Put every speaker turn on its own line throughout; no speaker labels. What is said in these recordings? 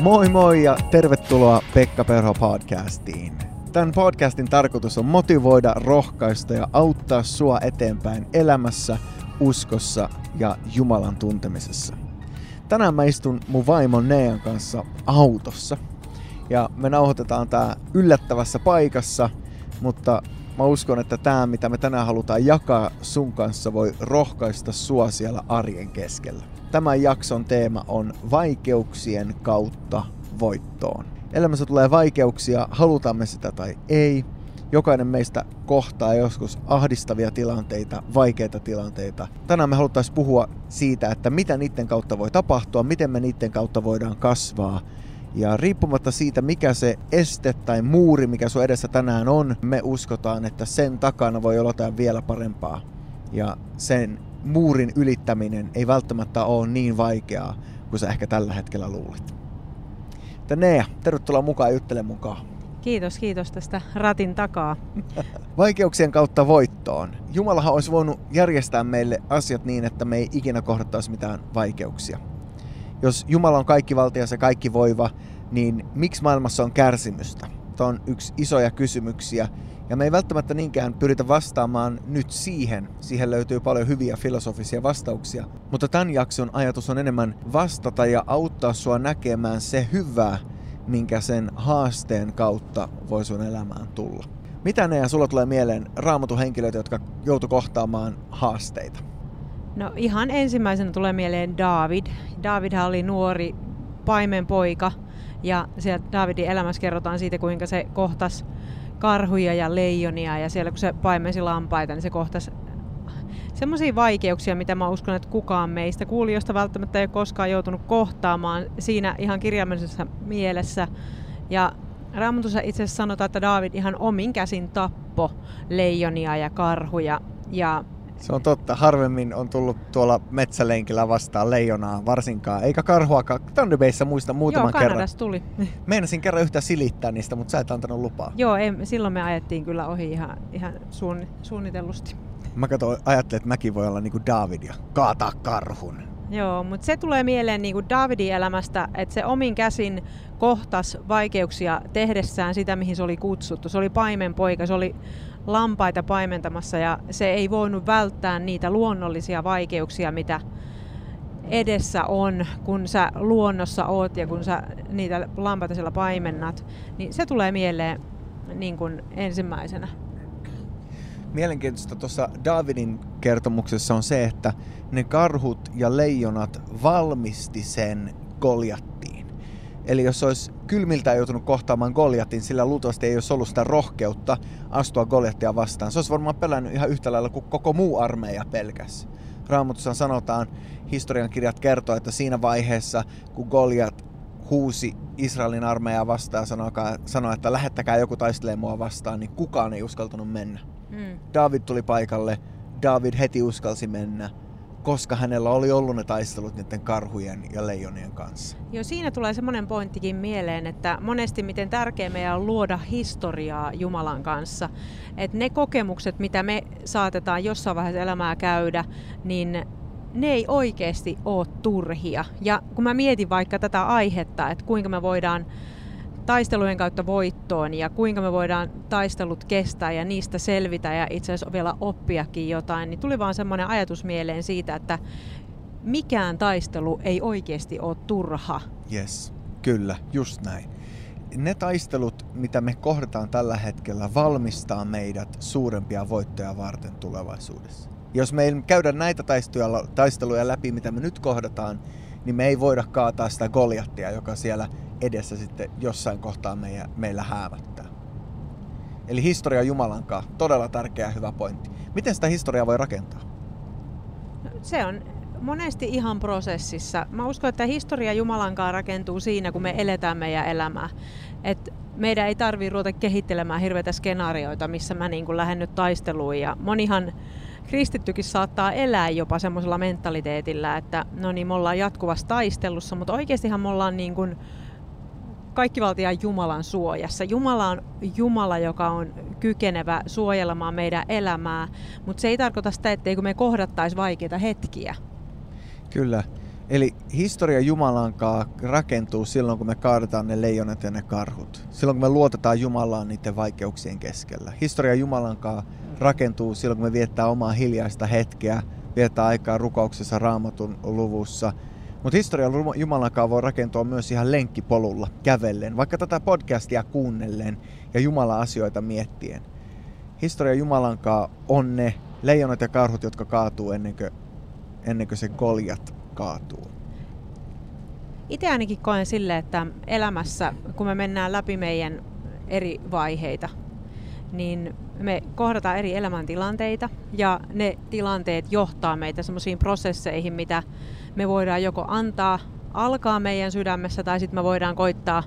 Moi moi ja tervetuloa Pekka Perho podcastiin. Tämän podcastin tarkoitus on motivoida, rohkaista ja auttaa sua eteenpäin elämässä, uskossa ja Jumalan tuntemisessa. Tänään mä istun mun vaimon Nean kanssa autossa ja me nauhoitetaan tää yllättävässä paikassa, mutta mä uskon, että tämä mitä me tänään halutaan jakaa sun kanssa voi rohkaista sua siellä arjen keskellä. Tämän jakson teema on vaikeuksien kautta voittoon. Elämässä tulee vaikeuksia, halutaan me sitä tai ei. Jokainen meistä kohtaa joskus ahdistavia tilanteita, vaikeita tilanteita. Tänään me haluttaisiin puhua siitä, että mitä niiden kautta voi tapahtua, miten me niiden kautta voidaan kasvaa. Ja riippumatta siitä, mikä se este tai muuri, mikä sun edessä tänään on, me uskotaan, että sen takana voi olla jotain vielä parempaa. Ja sen muurin ylittäminen ei välttämättä ole niin vaikeaa kuin sä ehkä tällä hetkellä luulit. Mutta Nea, tervetuloa mukaan juttelemaan mukaan.
Kiitos, kiitos tästä ratin takaa.
Vaikeuksien kautta voittoon. Jumalahan olisi voinut järjestää meille asiat niin, että me ei ikinä kohdattaisi mitään vaikeuksia. Jos Jumala on kaikki valtias ja kaikki voiva, niin miksi maailmassa on kärsimystä? Tämä on yksi isoja kysymyksiä, ja me ei välttämättä niinkään pyritä vastaamaan nyt siihen. Siihen löytyy paljon hyviä filosofisia vastauksia. Mutta tämän jakson ajatus on enemmän vastata ja auttaa sua näkemään se hyvä, minkä sen haasteen kautta voi sun elämään tulla. Mitä ne ja sulla tulee mieleen raamatun henkilöitä, jotka joutu kohtaamaan haasteita?
No ihan ensimmäisenä tulee mieleen David. Davidhan oli nuori paimenpoika ja siellä Davidin elämässä kerrotaan siitä, kuinka se kohtasi karhuja ja leijonia ja siellä kun se paimensi lampaita, niin se kohtasi semmoisia vaikeuksia, mitä mä uskon, että kukaan meistä kuulijoista välttämättä ei ole koskaan joutunut kohtaamaan siinä ihan kirjaimellisessa mielessä. Ja Raamatussa itse asiassa sanotaan, että David ihan omin käsin tappo leijonia ja karhuja. Ja
se on totta. Harvemmin on tullut tuolla metsälenkillä vastaan leijonaa varsinkaan. Eikä karhuakaan. Thunder Bayssä muista muutaman
Joo,
kerran.
tuli.
Meinasin kerran yhtä silittää niistä, mutta sä et antanut lupaa.
Joo, ei, silloin me ajettiin kyllä ohi ihan, ihan suun, suunnitellusti.
Mä katsoin, ajattelin, että mäkin voi olla niinku David ja kaataa karhun.
Joo, mutta se tulee mieleen niin kuin Davidin elämästä, että se omin käsin kohtas vaikeuksia tehdessään sitä, mihin se oli kutsuttu. Se oli paimenpoika, se oli lampaita paimentamassa ja se ei voinut välttää niitä luonnollisia vaikeuksia, mitä edessä on, kun sä luonnossa oot ja kun sä niitä lampaita siellä paimennat, niin se tulee mieleen niin kuin ensimmäisenä.
Mielenkiintoista tuossa Davidin kertomuksessa on se, että ne karhut ja leijonat valmisti sen Goljattiin. Eli jos olisi kylmiltä joutunut kohtaamaan Goljatin, sillä luultavasti ei olisi ollut sitä rohkeutta astua Goljattia vastaan. Se olisi varmaan pelännyt ihan yhtä lailla kuin koko muu armeija pelkäs. Raamatussa sanotaan, historian kirjat kertoo, että siinä vaiheessa, kun Goljat huusi Israelin armeijaa vastaan ja sanoi, että lähettäkää joku taistelemaan mua vastaan, niin kukaan ei uskaltanut mennä. Mm. David tuli paikalle, David heti uskalsi mennä koska hänellä oli ollut ne taistelut niiden karhujen ja leijonien kanssa.
Joo, siinä tulee semmoinen pointtikin mieleen, että monesti miten tärkeää meidän on luoda historiaa Jumalan kanssa. Että ne kokemukset, mitä me saatetaan jossain vaiheessa elämää käydä, niin ne ei oikeasti ole turhia. Ja kun mä mietin vaikka tätä aihetta, että kuinka me voidaan taistelujen kautta voittoon ja kuinka me voidaan taistelut kestää ja niistä selvitä ja itse asiassa vielä oppiakin jotain, niin tuli vaan semmoinen ajatus mieleen siitä, että mikään taistelu ei oikeasti ole turha.
Yes, kyllä, just näin. Ne taistelut, mitä me kohdataan tällä hetkellä, valmistaa meidät suurempia voittoja varten tulevaisuudessa. Jos me ei käydä näitä taisteluja läpi, mitä me nyt kohdataan, niin me ei voida kaataa sitä Goljattia, joka siellä edessä sitten jossain kohtaa meidän, meillä häävättää. Eli historia Jumalan kanssa, todella tärkeä hyvä pointti. Miten sitä historiaa voi rakentaa?
Se on monesti ihan prosessissa. Mä uskon, että historia Jumalan kanssa rakentuu siinä, kun me eletään meidän elämää. Et meidän ei tarvitse ruveta kehittelemään hirveitä skenaarioita, missä mä niin lähden nyt taisteluun. Ja monihan kristittykin saattaa elää jopa semmoisella mentaliteetillä, että no niin, me ollaan jatkuvassa taistelussa, mutta oikeastihan me ollaan niin kuin kaikkivaltiaan Jumalan suojassa. Jumala on Jumala, joka on kykenevä suojelemaan meidän elämää, mutta se ei tarkoita sitä, etteikö me kohdattaisi vaikeita hetkiä.
Kyllä. Eli historia Jumalankaa rakentuu silloin, kun me kaadetaan ne leijonat ja ne karhut. Silloin, kun me luotetaan Jumalaan niiden vaikeuksien keskellä. Historia Jumalankaa rakentuu silloin, kun me viettää omaa hiljaista hetkeä, viettää aikaa rukouksessa raamatun luvussa. Mutta historia Jumalankaa voi rakentua myös ihan lenkkipolulla, kävellen, vaikka tätä podcastia kuunnellen ja Jumala-asioita miettien. Historia Jumalankaa on ne leijonat ja karhut, jotka kaatuu ennen kuin, ennen kuin se Goljat kaatuu?
Itse ainakin koen sille, että elämässä, kun me mennään läpi meidän eri vaiheita, niin me kohdataan eri elämäntilanteita ja ne tilanteet johtaa meitä semmoisiin prosesseihin, mitä me voidaan joko antaa alkaa meidän sydämessä tai sitten me voidaan koittaa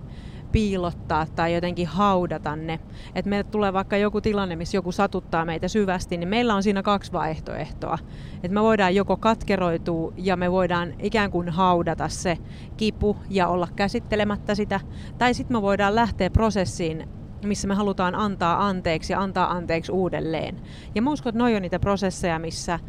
piilottaa tai jotenkin haudata ne. Että meille tulee vaikka joku tilanne, missä joku satuttaa meitä syvästi, niin meillä on siinä kaksi vaihtoehtoa. Että me voidaan joko katkeroitua ja me voidaan ikään kuin haudata se kipu ja olla käsittelemättä sitä, tai sitten me voidaan lähteä prosessiin missä me halutaan antaa anteeksi ja antaa anteeksi uudelleen. Ja mä uskon, että noi on niitä prosesseja, missä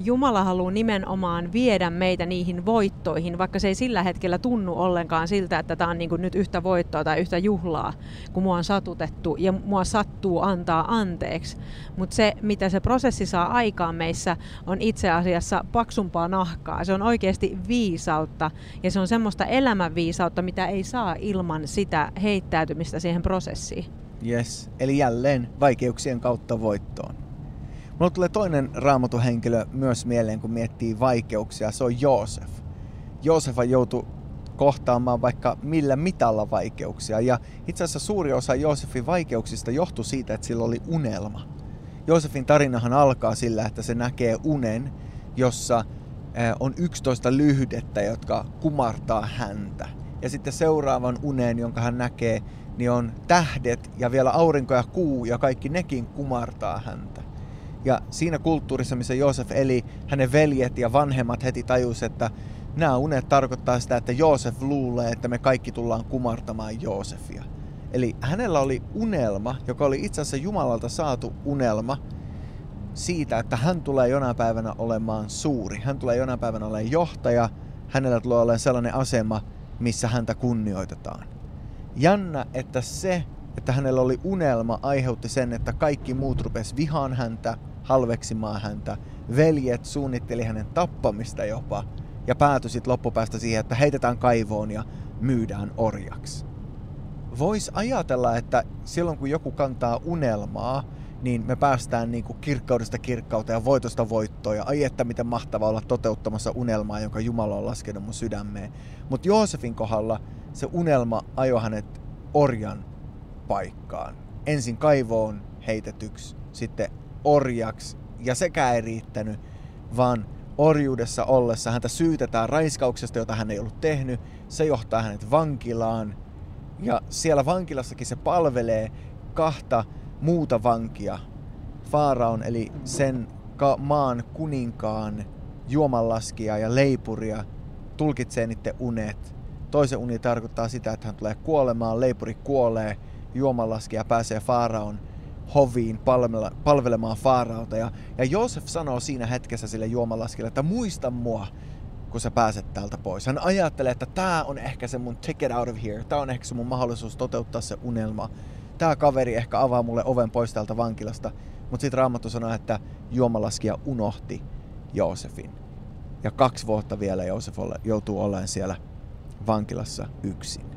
Jumala haluaa nimenomaan viedä meitä niihin voittoihin, vaikka se ei sillä hetkellä tunnu ollenkaan siltä, että tämä on niin nyt yhtä voittoa tai yhtä juhlaa, kun mua on satutettu ja mua sattuu antaa anteeksi. Mutta se, mitä se prosessi saa aikaan meissä, on itse asiassa paksumpaa nahkaa. Se on oikeasti viisautta ja se on semmoista elämänviisautta, mitä ei saa ilman sitä heittäytymistä siihen prosessiin.
Yes, eli jälleen vaikeuksien kautta voittoon. Mulla tulee toinen raamatuhenkilö myös mieleen, kun miettii vaikeuksia. Se on Joosef. Joosef joutui kohtaamaan vaikka millä mitalla vaikeuksia. Ja itse asiassa suuri osa Joosefin vaikeuksista johtui siitä, että sillä oli unelma. Joosefin tarinahan alkaa sillä, että se näkee unen, jossa on 11 lyhdettä, jotka kumartaa häntä. Ja sitten seuraavan unen, jonka hän näkee, niin on tähdet ja vielä aurinko ja kuu ja kaikki nekin kumartaa häntä. Ja siinä kulttuurissa, missä Joosef eli, hänen veljet ja vanhemmat heti tajus, että nämä unet tarkoittaa sitä, että Joosef luulee, että me kaikki tullaan kumartamaan Joosefia. Eli hänellä oli unelma, joka oli itse asiassa Jumalalta saatu unelma siitä, että hän tulee jonain päivänä olemaan suuri. Hän tulee jonain päivänä olemaan johtaja. Hänellä tulee olemaan sellainen asema, missä häntä kunnioitetaan. Jännä, että se, että hänellä oli unelma, aiheutti sen, että kaikki muut rupes vihaan häntä, halveksimaan häntä. Veljet suunnitteli hänen tappamista jopa ja päätyi sitten loppupäästä siihen, että heitetään kaivoon ja myydään orjaksi. Voisi ajatella, että silloin kun joku kantaa unelmaa, niin me päästään niin kuin kirkkaudesta kirkkauteen ja voitosta voittoon. Ja ai että miten mahtavaa olla toteuttamassa unelmaa, jonka Jumala on laskenut mun sydämeen. Mutta Joosefin kohdalla se unelma ajoi hänet orjan paikkaan. Ensin kaivoon heitetyksi, sitten orjaksi ja sekään ei riittänyt, vaan orjuudessa ollessa häntä syytetään raiskauksesta, jota hän ei ollut tehnyt. Se johtaa hänet vankilaan ja siellä vankilassakin se palvelee kahta muuta vankia. Faaraon eli sen maan kuninkaan juomanlaskia ja leipuria tulkitsee niiden unet. Toisen uni tarkoittaa sitä, että hän tulee kuolemaan, leipuri kuolee, juomanlaskija pääsee Faaraon hoviin palvele, palvelemaan Faaraota. Ja, ja Joosef sanoo siinä hetkessä sille juomalaskille, että muista mua, kun sä pääset täältä pois. Hän ajattelee, että tämä on ehkä se mun ticket out of here. Tämä on ehkä se mun mahdollisuus toteuttaa se unelma. Tämä kaveri ehkä avaa mulle oven pois täältä vankilasta. Mutta sitten Raamattu sanoo, että juomalaskija unohti Joosefin. Ja kaksi vuotta vielä Joosef joutuu olemaan siellä vankilassa yksin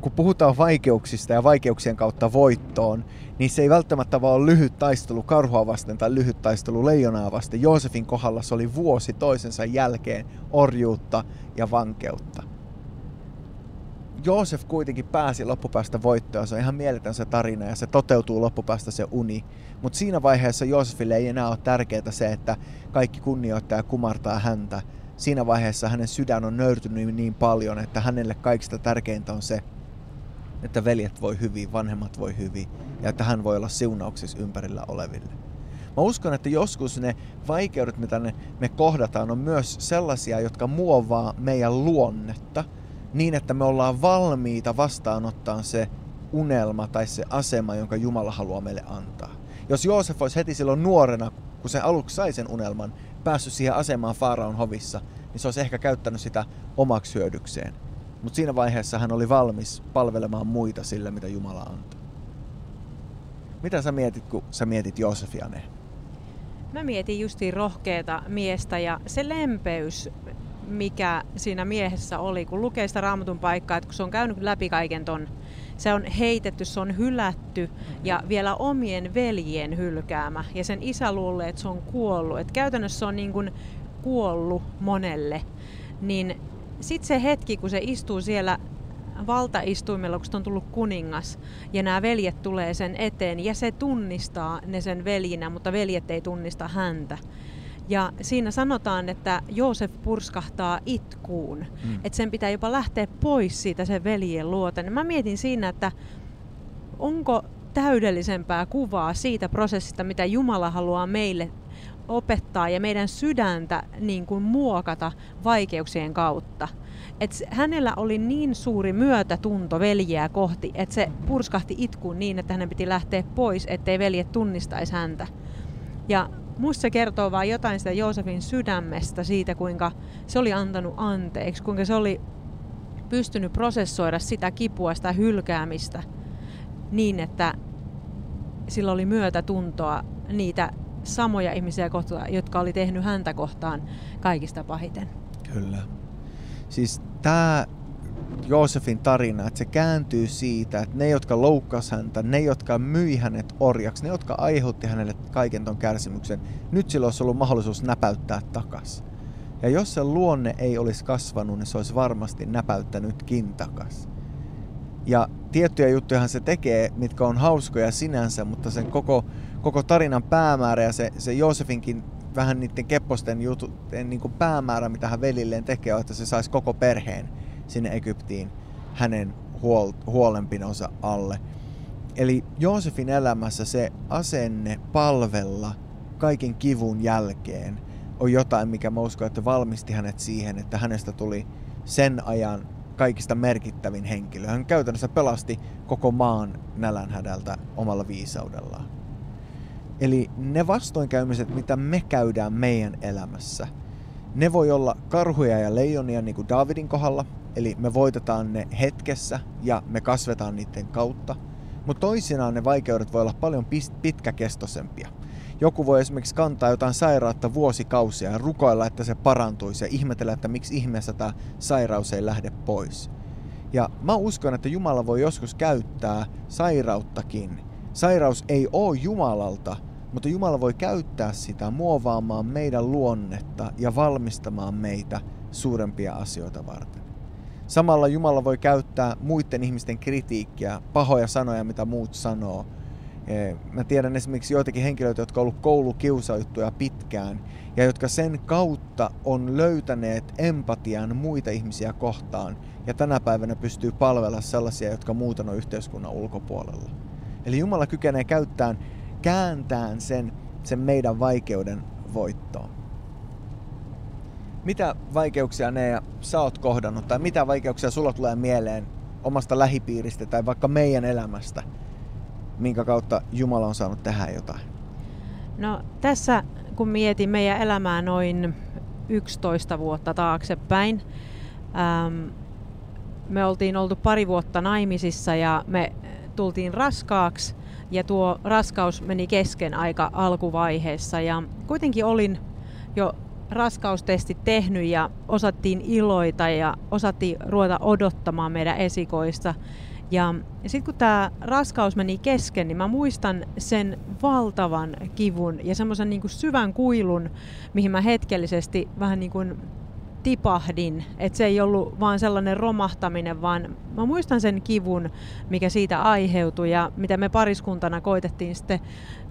kun puhutaan vaikeuksista ja vaikeuksien kautta voittoon, niin se ei välttämättä vaan ole lyhyt taistelu karhua vasten tai lyhyt taistelu leijonaa vasten. Joosefin kohdalla se oli vuosi toisensa jälkeen orjuutta ja vankeutta. Joosef kuitenkin pääsi loppupäästä voittoon. Se on ihan mieletön se tarina ja se toteutuu loppupäästä se uni. Mutta siinä vaiheessa Joosefille ei enää ole tärkeää se, että kaikki kunnioittaa ja kumartaa häntä. Siinä vaiheessa hänen sydän on nöyrtynyt niin paljon, että hänelle kaikista tärkeintä on se, että veljet voi hyvin, vanhemmat voi hyvin ja että hän voi olla siunauksissa ympärillä oleville. Mä uskon, että joskus ne vaikeudet, mitä ne, me kohdataan, on myös sellaisia, jotka muovaa meidän luonnetta niin, että me ollaan valmiita vastaanottaa se unelma tai se asema, jonka Jumala haluaa meille antaa. Jos Joosef olisi heti silloin nuorena, kun se aluksi sai sen unelman, päässyt siihen asemaan Faaraon hovissa, niin se olisi ehkä käyttänyt sitä omaksi hyödykseen. Mutta siinä vaiheessa hän oli valmis palvelemaan muita sillä, mitä Jumala antoi. Mitä sä mietit, kun sä mietit Josefiane?
Mä mietin justiin rohkeata miestä ja se lempeys, mikä siinä miehessä oli, kun lukee sitä raamatun paikkaa, että kun se on käynyt läpi kaiken ton, se on heitetty, se on hylätty ja vielä omien veljien hylkäämä. Ja sen isä luulee, että se on kuollut. Että käytännössä se on niin kuin kuollut monelle. Niin sitten se hetki, kun se istuu siellä valtaistuimella, kun on tullut kuningas, ja nämä veljet tulee sen eteen, ja se tunnistaa ne sen veljinä, mutta veljet ei tunnista häntä. Ja siinä sanotaan, että Joosef purskahtaa itkuun, mm. että sen pitää jopa lähteä pois siitä sen veljen luota. Niin mä mietin siinä, että onko täydellisempää kuvaa siitä prosessista, mitä Jumala haluaa meille opettaa ja meidän sydäntä niin kuin muokata vaikeuksien kautta. Et hänellä oli niin suuri myötätunto veljeä kohti, että se purskahti itkuun niin, että hänen piti lähteä pois, ettei veljet tunnistaisi häntä. Ja musta se kertoo vain jotain sitä Joosefin sydämestä siitä, kuinka se oli antanut anteeksi, kuinka se oli pystynyt prosessoida sitä kipua, sitä hylkäämistä niin, että sillä oli myötätuntoa niitä samoja ihmisiä kohtaan, jotka oli tehnyt häntä kohtaan kaikista pahiten.
Kyllä. Siis tämä Joosefin tarina, että se kääntyy siitä, että ne, jotka loukkas häntä, ne, jotka myi hänet orjaksi, ne, jotka aiheutti hänelle kaiken ton kärsimyksen, nyt sillä olisi ollut mahdollisuus näpäyttää takas. Ja jos se luonne ei olisi kasvanut, niin se olisi varmasti näpäyttänytkin takas. Ja tiettyjä juttuja se tekee, mitkä on hauskoja sinänsä, mutta sen koko, koko tarinan päämäärä ja se, se Joosefinkin vähän niiden kepposten jutu, niin kuin päämäärä, mitä hän velilleen tekee, on, että se saisi koko perheen sinne Egyptiin hänen huol, huolenpinonsa alle. Eli Joosefin elämässä se asenne palvella kaiken kivun jälkeen on jotain, mikä mä uskon, että valmisti hänet siihen, että hänestä tuli sen ajan kaikista merkittävin henkilö. Hän käytännössä pelasti koko maan nälänhädältä omalla viisaudellaan. Eli ne vastoinkäymiset, mitä me käydään meidän elämässä, ne voi olla karhuja ja leijonia niin kuin Davidin kohdalla, eli me voitetaan ne hetkessä ja me kasvetaan niiden kautta. Mutta toisinaan ne vaikeudet voi olla paljon pitkäkestoisempia. Joku voi esimerkiksi kantaa jotain sairautta vuosikausia ja rukoilla, että se parantuisi ja ihmetellä, että miksi ihmeessä tämä sairaus ei lähde pois. Ja mä uskon, että Jumala voi joskus käyttää sairauttakin. Sairaus ei ole Jumalalta, mutta Jumala voi käyttää sitä muovaamaan meidän luonnetta ja valmistamaan meitä suurempia asioita varten. Samalla Jumala voi käyttää muiden ihmisten kritiikkiä, pahoja sanoja, mitä muut sanoo, Eh, mä tiedän esimerkiksi joitakin henkilöitä, jotka on ollut koulukiusauttuja pitkään ja jotka sen kautta on löytäneet empatian muita ihmisiä kohtaan ja tänä päivänä pystyy palvella sellaisia, jotka muuten on yhteiskunnan ulkopuolella. Eli Jumala kykenee käyttämään, kääntään sen, sen meidän vaikeuden voittoon. Mitä vaikeuksia ne sä oot kohdannut tai mitä vaikeuksia sulla tulee mieleen omasta lähipiiristä tai vaikka meidän elämästä – minkä kautta Jumala on saanut tehdä jotain?
No tässä kun mietin meidän elämää noin 11 vuotta taaksepäin, ähm, me oltiin oltu pari vuotta naimisissa ja me tultiin raskaaksi ja tuo raskaus meni kesken aika alkuvaiheessa ja kuitenkin olin jo raskaustestit tehnyt ja osattiin iloita ja osattiin ruveta odottamaan meidän esikoista. Ja sitten kun tämä raskaus meni kesken, niin mä muistan sen valtavan kivun ja semmoisen niin syvän kuilun, mihin mä hetkellisesti vähän niin kuin tipahdin. Että se ei ollut vaan sellainen romahtaminen, vaan mä muistan sen kivun, mikä siitä aiheutui ja mitä me pariskuntana koitettiin sitten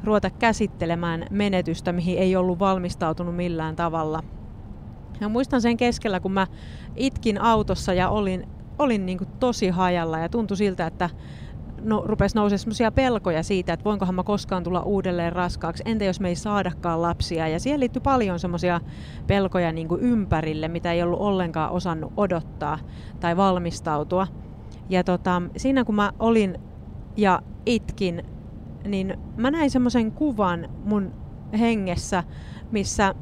ruveta käsittelemään menetystä, mihin ei ollut valmistautunut millään tavalla. Ja muistan sen keskellä, kun mä itkin autossa ja olin olin niin tosi hajalla ja tuntui siltä, että no, rupesi nousemaan sellaisia pelkoja siitä, että voinkohan mä koskaan tulla uudelleen raskaaksi, entä jos me ei saadakaan lapsia. Ja siihen liittyy paljon semmoisia pelkoja niin kuin ympärille, mitä ei ollut ollenkaan osannut odottaa tai valmistautua. Ja tota, siinä kun mä olin ja itkin, niin mä näin semmoisen kuvan mun hengessä, missä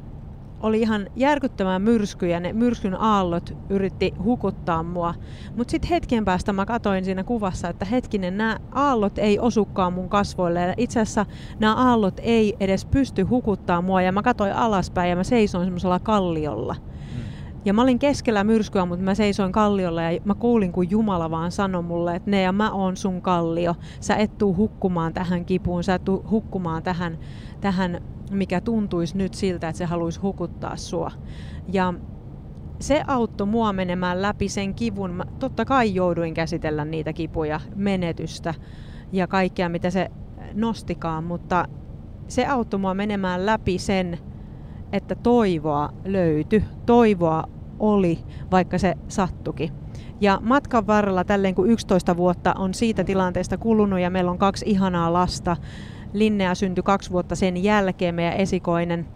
oli ihan järkyttävää myrsky ja ne myrskyn aallot yritti hukuttaa mua. Mutta sitten hetken päästä mä katoin siinä kuvassa, että hetkinen, nämä aallot ei osukaan mun kasvoille. Ja itse asiassa nämä aallot ei edes pysty hukuttaa mua ja mä katoin alaspäin ja mä seisoin semmoisella kalliolla. Ja mä olin keskellä myrskyä, mutta mä seisoin kalliolla ja mä kuulin, kun Jumala vaan sanoi mulle, että ne ja mä oon sun kallio. Sä et tuu hukkumaan tähän kipuun, sä et tuu hukkumaan tähän, tähän mikä tuntuisi nyt siltä, että se haluaisi hukuttaa sua. Ja se auttoi mua menemään läpi sen kivun. Mä totta kai jouduin käsitellä niitä kipuja, menetystä ja kaikkea, mitä se nostikaan, mutta se auttoi mua menemään läpi sen, että toivoa löytyi, toivoa oli, vaikka se sattuki. Ja matkan varrella, tälleen kun 11 vuotta on siitä tilanteesta kulunut ja meillä on kaksi ihanaa lasta, Linnea syntyi kaksi vuotta sen jälkeen, meidän esikoinen,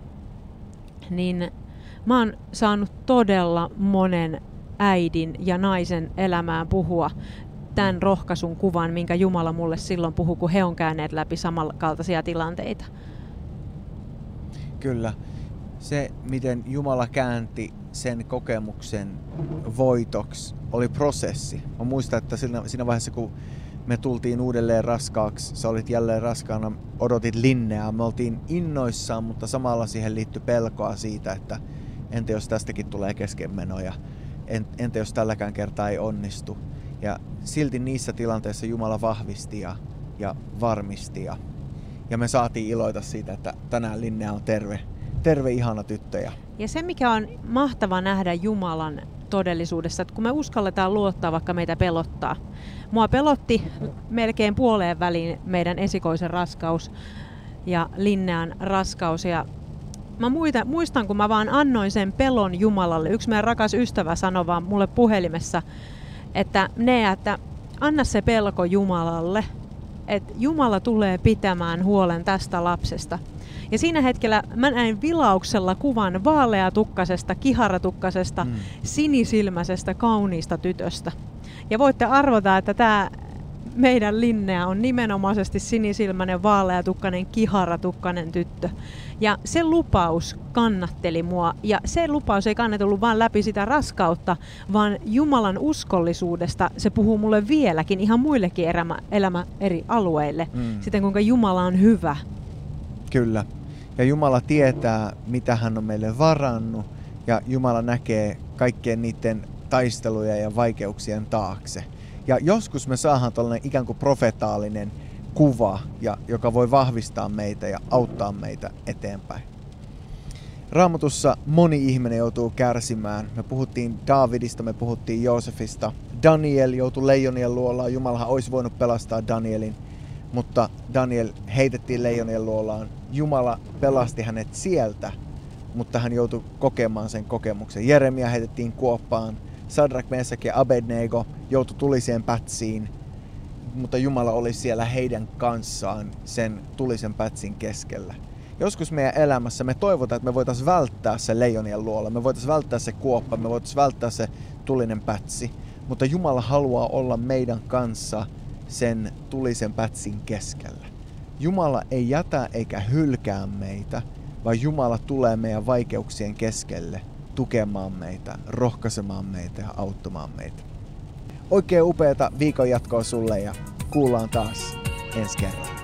niin mä oon saanut todella monen äidin ja naisen elämään puhua tämän rohkaisun kuvan, minkä Jumala mulle silloin puhui, kun he on käyneet läpi samankaltaisia tilanteita.
Kyllä. Se, miten Jumala käänti sen kokemuksen voitoksi, oli prosessi. Mä muistan, että siinä, siinä vaiheessa, kun me tultiin uudelleen raskaaksi, sä olit jälleen raskaana, odotit linneaa, me oltiin innoissaan, mutta samalla siihen liittyi pelkoa siitä, että entä jos tästäkin tulee keskenmenoja, entä jos tälläkään kertaa ei onnistu. Ja silti niissä tilanteissa Jumala vahvisti ja, ja varmisti ja, ja me saatiin iloita siitä, että tänään Linnea on terve, terve ihana tyttö.
Ja, se mikä on mahtava nähdä Jumalan todellisuudessa, että kun me uskalletaan luottaa, vaikka meitä pelottaa. Mua pelotti melkein puoleen väliin meidän esikoisen raskaus ja Linnean raskaus ja mä muistan, muistan, kun mä vaan annoin sen pelon Jumalalle. Yksi meidän rakas ystävä sanoi vaan mulle puhelimessa, että ne, että anna se pelko Jumalalle, että Jumala tulee pitämään huolen tästä lapsesta. Ja siinä hetkellä mä näin vilauksella kuvan vaaleatukkasesta, kiharatukkasesta, mm. sinisilmäisestä, kauniista tytöstä. Ja voitte arvata, että tämä meidän Linnea on nimenomaisesti sinisilmäinen, vaaleatukkainen, kiharatukkainen tyttö. Ja se lupaus kannatteli mua, ja se lupaus ei kannatellut vain läpi sitä raskautta, vaan Jumalan uskollisuudesta se puhuu mulle vieläkin ihan muillekin elämä, elämä eri alueille, mm. siten kuinka Jumala on hyvä.
Kyllä. Ja Jumala tietää, mitä hän on meille varannut, ja Jumala näkee kaikkien niiden taisteluja ja vaikeuksien taakse. Ja joskus me saadaan tällainen ikään kuin profetaalinen kuva, ja, joka voi vahvistaa meitä ja auttaa meitä eteenpäin. Raamatussa moni ihminen joutuu kärsimään. Me puhuttiin Davidista, me puhuttiin Joosefista. Daniel joutui leijonien luolaan. Jumalahan olisi voinut pelastaa Danielin, mutta Daniel heitettiin leijonien luolaan. Jumala pelasti hänet sieltä, mutta hän joutui kokemaan sen kokemuksen. Jeremia heitettiin kuoppaan. Sadrak, Mesak ja Abednego joutui tuliseen pätsiin, mutta Jumala oli siellä heidän kanssaan sen tulisen pätsin keskellä. Joskus meidän elämässä me toivotaan, että me voitaisiin välttää se leijonien luola, me voitaisiin välttää se kuoppa, me voitaisiin välttää se tulinen pätsi, mutta Jumala haluaa olla meidän kanssa sen tulisen pätsin keskellä. Jumala ei jätä eikä hylkää meitä, vaan Jumala tulee meidän vaikeuksien keskelle tukemaan meitä, rohkaisemaan meitä ja auttamaan meitä. Oikein upeata viikon jatkoa sulle ja kuullaan taas ensi kerralla.